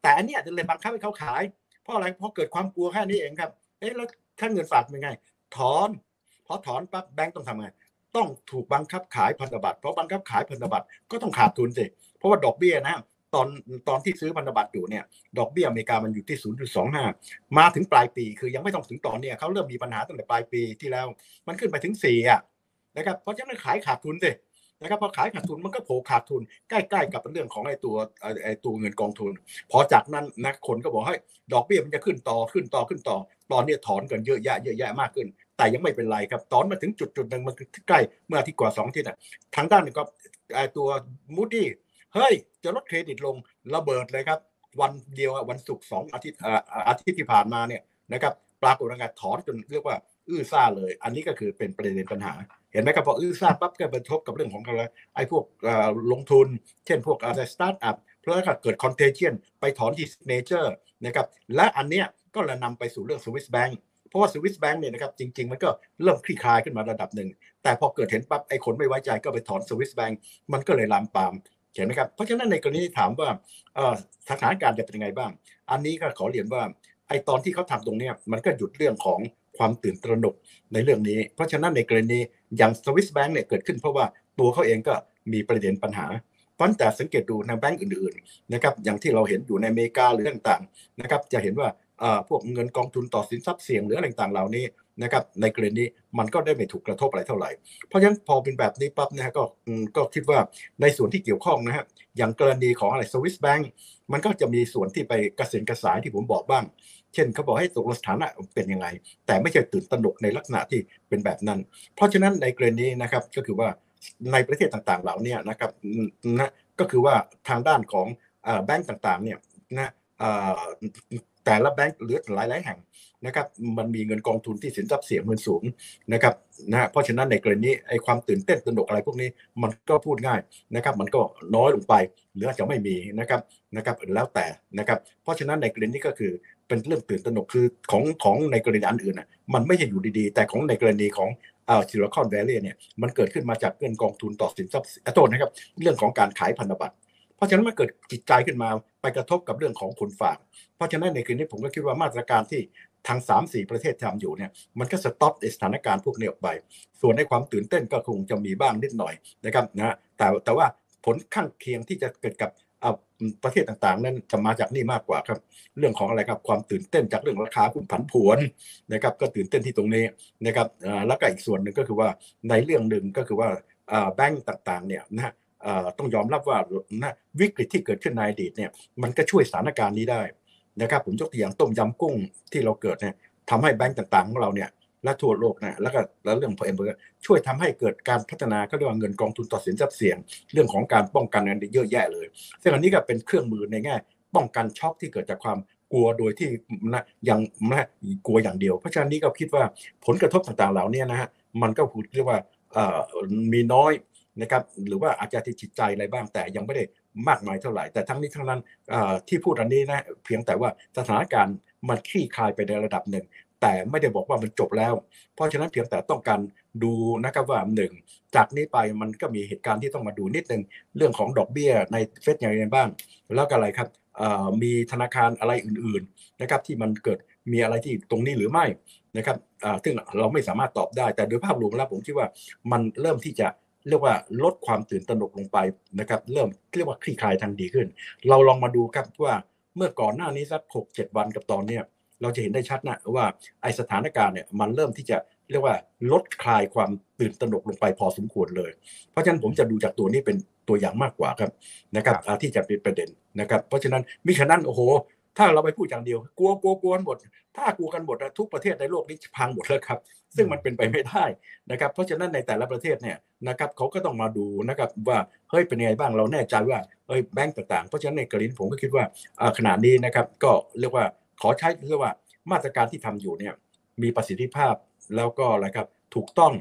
แต่อันนี้อาจจะเลยบังคับให้เขาขาย เพราะอะไรเพราะเกิดความกลัวแค่นี้เองครับเอ๊ะแล้วถ้าเงินฝากเป็นไง ถอนพอถอนปั๊บแบงก์ต้องทำไงต้องถูกบังคับขายพันธบัตรเพราะบังคับขายพันธบัตรก็ต้องขาดทุนสิเพราะว่าดอกเบี้ยนะตอนตอนที่ซื้อพันธบัตรอยู่เนี่ยดอกเบี้ยอเมริกามันอยู่ที่ 0.25 มาถึงปลายปีคือยังไม่ต้องถึงตอนเนี่ยเขาเริ่มมีปัญหาตั้งแต่ปลายปีที่แล้ว มันขึ้นไปถึง4อะนะครับเพราะฉะนั้นขายขาดทุนสิ นะครับพอขายขาดทุนมันก็โผล่ขาดทุนใกล้ๆกับเรื่องของไอ้ตัวไอ้ตัวเงินกองทุน พอจากนั้นนักคนก็บอกให้ดอกเบี้ยมันจะขึ้นต่อขึ้นต่อขึ้นต่อ ตอนนี้ถอนกันเยอะแยะเยอะแยะมากขึ้น แต่ยังไม่เป็นไรครับตอนมาถึงจุดจุดหนึ่งมันใกล้เมื่อที่กว่าสองทิตย์อะทางด้านนึงก็ไอ้ตัว Moody's เฮ้ยจะลดเครดิตลงระเบิดเลยครับ วันเดียววันศุกร์สองอาทิตย์อาทิตย์ที่ผ่านมาเนี่ยนะครับปรากฏการถอนจนเรียกว่า อื้อซ่าเลย อันนี้ก็คือเป็นประเด็นปัญหา เห็นไหมครับพออื้อซ่าปั๊บก็กระทบกับเรื่องของอะไรไอ้พวกลงทุน เช่นพวกอะไรสตาร์ทอัพเพราะว่าเกิด contagion ไปถอนที่เนเจอร์นะครับและอันเนี้ยก็เลยนำไปสู่เรื่องสวิสแบงก์เพราะว่าสวิสแบงก์เนี่ยนะครับจริง ๆ มันก็เริ่มคลี่คลายขึ้นมาระดับหนึ่ง แต่พอเกิดเห็นปั๊บไอ้คนไม่ไว้ใจก็ไปถอนสวิสแบงก์มันก็เลยลามปามเห็นไหมครับเพราะฉะนั้นในกรณีที่ถามว่าสถานการณ์จะเป็นยังไงบ้าง อันนี้ก็ขอเรียนว่าไอ้ตอนที่เขาทำตรงนี้มันก็หยุดเรื่องของ ความตื่นตระหนกในเรื่องนี้ เพราะฉะนั้นในกรณีอย่างสวิสแบงก์เนี่ยเกิดขึ้นเพราะว่าตัวเขาเองก็มีประเด็นปัญหาเพราะแต่สังเกตดูในแบงก์อื่นๆนะครับอย่างที่เราเห็นอยู่ในอเมริกาหรือต่างๆนะครับจะเห็นว่าพวกเงินกองทุนต่อสินทรัพย์เสี่ยงหรืออะไรต่างๆเหล่านี้นะครับในกรณีมันก็ได้ไม่ถูกกระทบอะไรเท่าไหร่ เพราะฉะนั้นพอเป็นแบบนี้ปั๊บนะฮะก็ก็คิดว่าในส่วนที่เกี่ยวข้องนะฮะอย่างกรณีของอะไรสวิสแบงก์มันก็จะมีส่วนที่ไปกระเซ็นกระสายที่ผมบอกบ้าง เช่นเขาบอกให้ตกลงสถานะเป็นยังไง แต่ไม่ใช่ตื่นตระหนกในลักษณะที่เป็นแบบนั้น เพราะฉะนั้นในกรณีนะครับก็คือว่าในประเทศต่างๆเหล่านี้นะครับนะก็คือว่าทางด้านของแบงก์ต่างๆเนี่ยนะแต่ละแบงก์หรือหลายๆแห่งนะครับมันมีเงินกองทุนที่สินทรัพย์เสี่ยงเงินสูงนะครับนะเพราะฉะนั้นในกรณีไอ้ความตื่นเต้นตระหนกอะไรพวกนี้มันก็พูดง่ายนะครับมันก็น้อยลงไปหรืออาจจะไม่มีนะครับนะครับแล้วแต่นะครับเพราะฉะนั้นในกรณีก็คือ เป็นเรื่องตื่นตระหนกคือของของในกรณีอันอื่นอะมันไม่ใช่อยู่ดีๆ แต่ของในกรณีของอ่าซิลิคอนแวลลย์เนี่ยมันเกิดขึ้นมาจากเงินกองทุนต่อสินทรัพย์โทษนะครับ เรื่องของการขายพันธบัตรเพราะฉะนั้นมันเกิดจิตใจขึ้นมาไปกระทบกับเรื่องของคนฝาก เพราะฉะนั้นในคืนนี้ผมก็คิดว่ามาตรการที่ทาง 3 4 ประเทศทำอยู่เนี่ยมันก็สต็อปสถานการณ์พวกนี้ออกไป ส่วนในความตื่นเต้นก็คงจะมีบ้างนิดหน่อยนะครับนะแต่แต่ว่าผลข้างเคียงที่จะเกิดกับ ประเทศต่างๆ นั้นจะมาจากนี่มากกว่าครับ เรื่องของอะไรครับความตื่นเต้นจากเรื่องราคาหุ้ผันผวนนะครับ ก็ตื่นเต้นที่ตรงนี้นะครับแล้วก็อีกส่วนหนึ่งก็คือว่าในเรื่องหนึ่งก็คือว่าแบงก์ต่างๆเนี่ยนะต้องยอมรับว่านะวิกฤตที่เกิดขึ้นในอดีตเนี่ยมันก็ช่วยสถานการณ์นี้ได้นะครับ ผมยกตัวอย่างต้มยำกุ้งที่เราเกิดเนี่ยทำให้แบงก์ต่างๆของเราเนี่ย และทั่วโลกนะแล้วก็แล้วเรื่องพอแฮมเบอร์เกอร์ช่วยทำให้เกิดการพัฒนาเขาเรียกว่าเงินกองทุนต่อสินทรัพย์เสี่ยง เรื่องของการป้องกันกันเยอะแยะเลยซึ่งอันนี้ก็เป็นเครื่องมือในแง่ป้องกันช็อคที่เกิดจากความกลัวโดยที่นะยังนะกลัวอย่างเดียว เพราะฉะนั้นนี้ก็คิดว่าผลกระทบต่างๆเหล่านี้นะฮะมันก็พูดเรียกว่ามีน้อยนะครับหรือว่าอาจจะที่จิตใจอะไรบ้างแต่ยังไม่ได้มากมายเท่าไหร่ แต่ทั้งนี้ทั้งนั้นที่พูดอันนี้นะเพียงแต่ว่าสถานการณ์มันคลี่คลายไปในระดับหนึ่ง แต่ไม่ได้บอกว่ามันจบแล้ว เพราะฉะนั้นเพียงแต่ต้องการดูนะครับว่าหนึ่งจากนี้ไปมันก็มีเหตุการณ์ที่ต้องมาดูนิดนึงเรื่องของดอกเบี้ยในเฟดอย่างไรบ้าง แล้วก็อะไรครับมีธนาคารอะไรอื่นๆนะครับที่มันเกิดมีอะไรที่ตรงนี้หรือไม่นะครับซึ่งเราไม่สามารถตอบได้ แต่โดยภาพรวมแล้วผมคิดว่ามันเริ่มที่จะเรียกว่าลดความตื่นตระหนกลงไปนะครับ เริ่มเรียกว่าคลี่คลายทางดีขึ้น เราลองมาดูครับว่าเมื่อก่อนหน้านี้สักหกเจ็ดวันกับตอนเนี้ย เราจะเห็นได้ชัดนะว่าไอสถานการณ์เนี่ยมันเริ่มที่จะเรียกว่าลดคลายความตื่นตระหนกลงไปพอสมควรเลย เพราะฉะนั้นผมจะดูจากตัวนี้เป็นตัวอย่างมากกว่าครับนะครับอ่าที่จะเป็นประเด็นนะครับ เพราะฉะนั้นมิฉะนั้นโอ้โห ถ้าเราไปพูดอย่างเดียว กลัวกลัวกลัวกันหมด ถ้ากลัวกันหมดอะทุกประเทศในโลกนี้พังหมดแล้วครับ ซึ่งมันเป็นไปไม่ได้นะครับ เพราะฉะนั้นในแต่ละประเทศเนี่ยนะครับเขาก็ต้องมาดูนะครับว่าเฮ้ยเป็นยังไงบ้างเราแน่ใจว่าเฮ้ยแบงก์ต่างๆ เพราะฉะนั้นในกรณีผมก็คิดว่าอ่าขณะนี้นะครับก็เรียกว่า ขอใช้เรียกว่ามาตรการที่ทำอยู่เนี่ยมีประสิทธิภาพแล้วก็อะไรครับถูกต้อง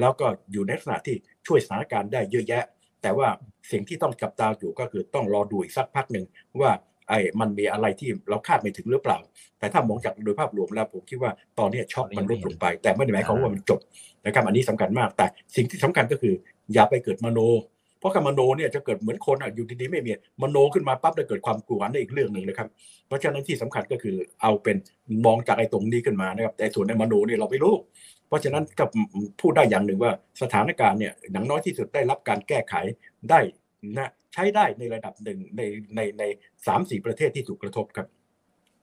แล้วก็อยู่ในลักษณะที่ช่วยสถานการณ์ได้เยอะแยะ แต่ว่าสิ่งที่ต้องจับตาอยู่ก็คือต้องรอดูอีกสักพักหนึ่งว่าไอ้มันมีอะไรที่เราคาดไม่ถึงหรือเปล่า แต่ถ้ามองจากโดยภาพรวมแล้วผมคิดว่าตอนนี้ช็อคมันลดลงไป แต่ไม่ได้หมายความว่ามันจบนะครับอันนี้สำคัญมากแต่สิ่งที่สำคัญก็คือ อย่าไปเกิดมโน เพราะการมโนเนี่ยจะเกิดเหมือนคนอะอยู่ดีๆไม่มีมโนขึ้นมาปั๊บแล้วเกิดความกลัวนั่นอีกเรื่องหนึ่งเลยครับ เพราะฉะนั้นที่สำคัญก็คือเอาเป็นมองจากไอ้ตรงนี้ขึ้นมานะครับแต่ส่วนในมโนเนี่ยเราไม่รู้ เพราะฉะนั้นก็พูดได้อย่างหนึ่งว่าสถานการณ์เนี่ยอย่างน้อยที่สุดได้รับการแก้ไขได้นะใช้ได้ในระดับหนึ่งในในในสามสี่ประเทศที่ถูกกระทบครับ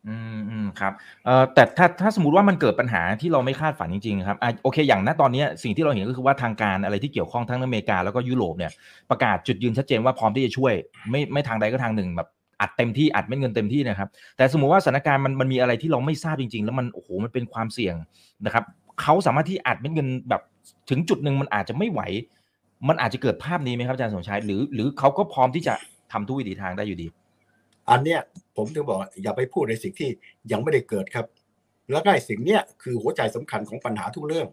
อืมอืมครับเอ่อแต่ถ้าถ้าสมมติว่ามันเกิดปัญหาที่เราไม่คาดฝันจริงๆครับอะโอเค อย่างณตอนนี้สิ่งที่เราเห็นก็คือว่าทางการอะไรที่เกี่ยวข้องทั้งอเมริกาแล้วก็ยุโรปเนี่ยประกาศจุดยืนชัดเจนว่าพร้อมที่จะช่วย ไม่ไม่ทางใดก็ทางหนึ่งแบบอัดเต็มที่อัดเม็ดเงินเต็มที่นะครับ แต่สมมติว่าสถานการณ์มันมันมีอะไรที่เราไม่ทราบจริง ๆ แล้วมันโอ้โหมันเป็นความเสี่ยงนะครับเขาสามารถที่อัดเม็ดเงินแบบถึงจุดหนึ่งมันอาจจะไม่ไหว มันอาจจะเกิดภาพนี้ไหมครับอาจารย์สมชายหรือ หรือเขาก็พร้อมที่จะทำทุกวิถีทางได้อยู่ดี อันเนี้ยผมถึงบอกอย่าไปพูดในสิ่งที่ยังไม่ได้เกิดครับ แล้วก็ไอ้สิ่งเนี้ยคือหัวใจสำคัญของปัญหาทุกเรื่อง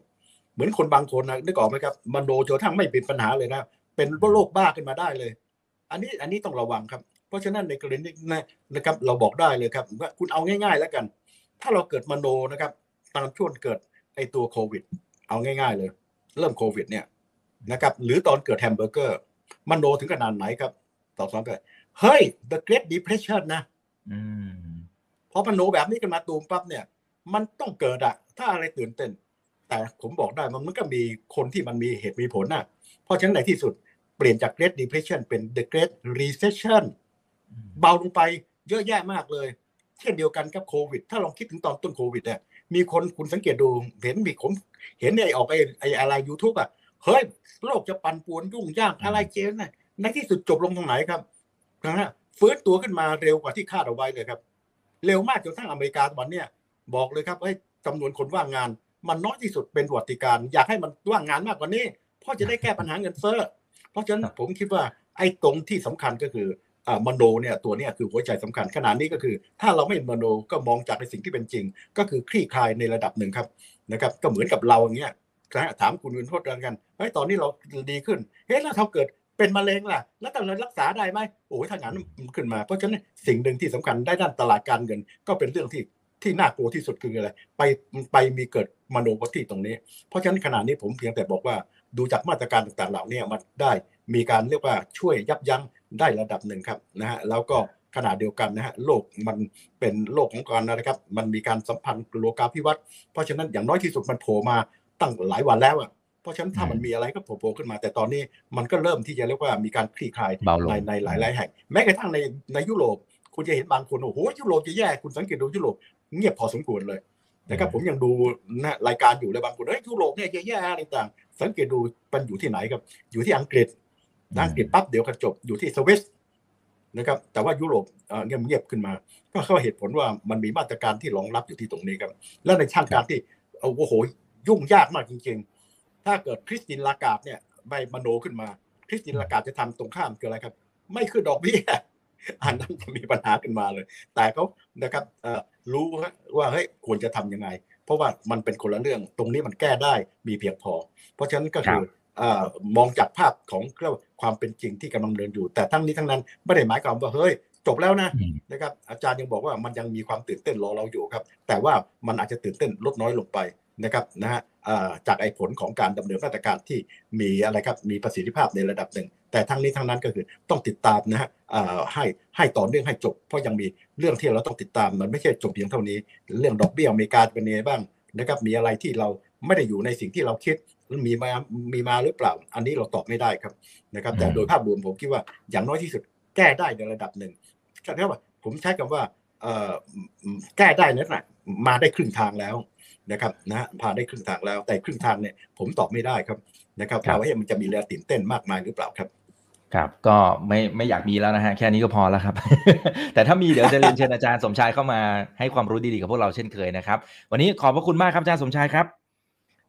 เหมือนคนบางคนนะนึกออกไหมครับมโนจนทั้งไม่เป็นปัญหาเลยนะเป็นโรคบ้าขึ้นมาได้เลย อันนี้อันนี้ต้องระวังครับ เพราะฉะนั้นในกรณีนี้นะครับ เราบอกได้เลยครับว่าคุณเอาง่าย ๆ แล้วกัน ถ้าเราเกิดมโนนะครับตอนช่วงเกิดไอ้ตัวโควิด เอาง่าย ๆ เลย เริ่มโควิดเนี่ยนะครับ หรือตอนเกิดแฮมเบอร์เกอร์มโนถึงขนาดไหนครับต่อสองเกิด เฮ้ย the great depression นะอืมพอมันโนแบบนี้กันมาตูมปั๊บเนี่ย มันต้องเกิดอะถ้าอะไรตื่นเต้น แต่ผมบอกได้มันมันก็มีคนที่มันมีเหตุมีผลน่ะเพราะฉะนั้นในที่สุดเปลี่ยนจาก Great Depression เป็น The Great Recession เบาลงไปเยอะแยะมากเลย เช่นเดียวกันกับโควิด ถ้าลองคิดถึงตอนต้นโควิดเนี่ยมีคนคุณสังเกตดูเห็นมีผมเห็นไอ้ออกไอ้ไอ้อะไรยูทูบอะเฮ้ยโลกจะปั่นป่วนยุ่งยากอะไรเจนน่ะในที่สุดจบลงตรงไหนครับ นะฮะฟื้นตัวขึ้นมาเร็วกว่าที่คาดเอาไว้เลยครับ เร็วมากจนทั้งอเมริกาตอนเนี้ยบอกเลยครับไอ้จำนวนคนว่างงาน มันน้อยที่สุดเป็นประวัติการณ์อยากให้มันว่างงานมากกว่านี้เพราะจะได้แก้ปัญหาเงินเฟ้อเพราะฉะนั้นผมคิดว่าไอ้ตรงที่สำคัญก็คืออ่ามโนเนี่ยตัวเนี้ยคือหัวใจสำคัญขนาดนี้ก็คือ ถ้าเราไม่มโนก็มองจากในสิ่งที่เป็นจริง ก็คือคลี่คลายในระดับหนึ่งครับนะครับ ก็เหมือนกับเราอย่างเงี้ยนะถามคุณวินโทษกันเฮ้ยตอนนี้เราดีขึ้นเฮ้ยแล้วถ้าเกิด เป็นมะเร็งล่ะ แล้วเรารักษาได้ไหมโอ้ยถ้างั้นขึ้นมา เพราะฉะนั้นสิ่งหนึ่งที่สำคัญได้ด้านตลาดการเงิน ก็เป็นเรื่องที่ที่น่ากลัวที่สุดคืออะไร ไปไปมีเกิดมโนปฏิตรงนี้ เพราะฉะนั้นขณะนี้ผมเพียงแต่บอกว่าดูจากมาตรการต่างๆเหล่านี้มันได้มีการเรียกว่าช่วยยับยั้งได้ระดับหนึ่งครับนะฮะแล้วก็ขณะเดียวกันนะฮะโลกมันเป็นโลกของการนะครับ มันมีการสัมพันธ์โลกาภิวัตน์เพราะฉะนั้นอย่างน้อยที่สุดมันโผล่มาตั้งหลายวันแล้วอะ เพราะฉะนั้นถ้ามันมีอะไรก็โผล่ขึ้นมา แต่ตอนนี้มันก็เริ่มที่จะเรียกว่ามีการคลี่คลายในในหลายๆแห่ง แม้กระทั่งในในยุโรป คุณจะเห็นบางคนโอ้โหยุโรปจะแย่คุณสังเกตดูยุโรปเงียบพอสมควรเลยนะครับผมยังดูนะรายการอยู่เลยบางคนเฮ้ยยุโรปเนี่ยแย่ๆอะไรต่างสังเกตดูมันอยู่ที่ไหนครับ อยู่ที่อังกฤษอังกฤษปั๊บเดี๋ยวก็จบอยู่ที่สวิสนะครับแต่ว่ายุโรปเงียบเงียบขึ้นมา ก็เข้าเหตุผลว่ามันมีมาตรการที่รองรับอยู่ที่ตรงนี้ครับ และในช่างการที่โอ้โหยุ่งยากมากจริงๆ ถ้าเกิดคริสตินลากาดเนี่ยไม่มโนขึ้นมา คริสตินลากาดจะทำตรงข้ามคืออะไรครับ ไม่คือดอกเบี้ยอันนั้นจะมีปัญหาขึ้นมาเลย แต่เขานะครับรู้ว่าเฮ้ยควรจะทํำยังไง เพราะว่ามันเป็นคนละเรื่องตรงนี้มันแก้ได้มีเพียงพอ เพราะฉะนั้นก็คือมองจากภาพของความเป็นจริงที่กำลังเดินอยู่ แต่ทั้งนี้ทั้งนั้นไม่ได้หมายความว่าเฮ้ยจบแล้วนะนะครับอาจารย์ยังบอกว่ามันยังมีความตื่นเต้นรอเราอยู่ครับ แต่ว่ามันอาจจะตื่นเต้นลดน้อยลงไป นะครับนะฮะจากไอ้ผลของการดำเนินมาตรการที่มีอะไรครับมีประสิทธิภาพในระดับหนึ่ง แต่ทั้งนี้ทั้งนั้นก็คือต้องติดตามนะฮะให้ให้ต่อเนื่องให้จบ เพราะยังมีเรื่องที่เราต้องติดตามมันไม่ใช่จบเพียงเท่านี้ เรื่องดอกเบี้ยอเมริกาเป็นยังไงบ้างนะครับมีอะไรที่เราไม่ได้อยู่ในสิ่งที่เราคิดมีมามีมาหรือเปล่า อันนี้เราตอบไม่ได้ครับนะครับ แต่โดยภาพรวมผมคิดว่าอย่างน้อยที่สุดแก้ได้ในระดับหนึ่งใช่ไหมว่าผมใช้คำว่าแก้ได้นั่นแหละมาได้ครึ่งทางแล้ว นะครับนะพาได้ครึ่งทางแล้ว แต่ครึ่งทางเนี่ยผมตอบไม่ได้ครับนะครับว่ามันจะมีแรงตื่นเต้นมากมายหรือเปล่าครับครับก็ไม่ไม่อยากมีแล้วนะฮะแค่นี้ก็พอแล้วครับ แต่ถ้ามีเดี๋ยวจะเรียนเชิญอาจารย์สมชายเข้ามาให้ความรู้ดีๆกับพวกเราเช่นเคยนะครับ วันนี้ขอบพระคุณมากครับอาจารย์สมชายครับ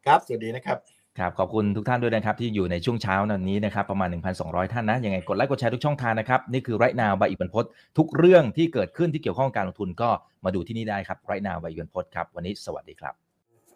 ครับสวัสดีนะครับครับขอบคุณทุกท่านด้วยนะครับที่อยู่ในช่วงเช้านั้นนี้นะครับประมาณ 1,200 ท่านนะยังไงกดไลค์กดแชร์ทุกช่องทางนะครับนี่คือไรนาวใบอิบันพศทุกเรื่องที่เกิดขึ้นที่เกี่ยวข้องการลงทุนก็มาดูที่นี่ได้ครับไรนาวใบอิบันพศครับวันนี้สวัสดีครับ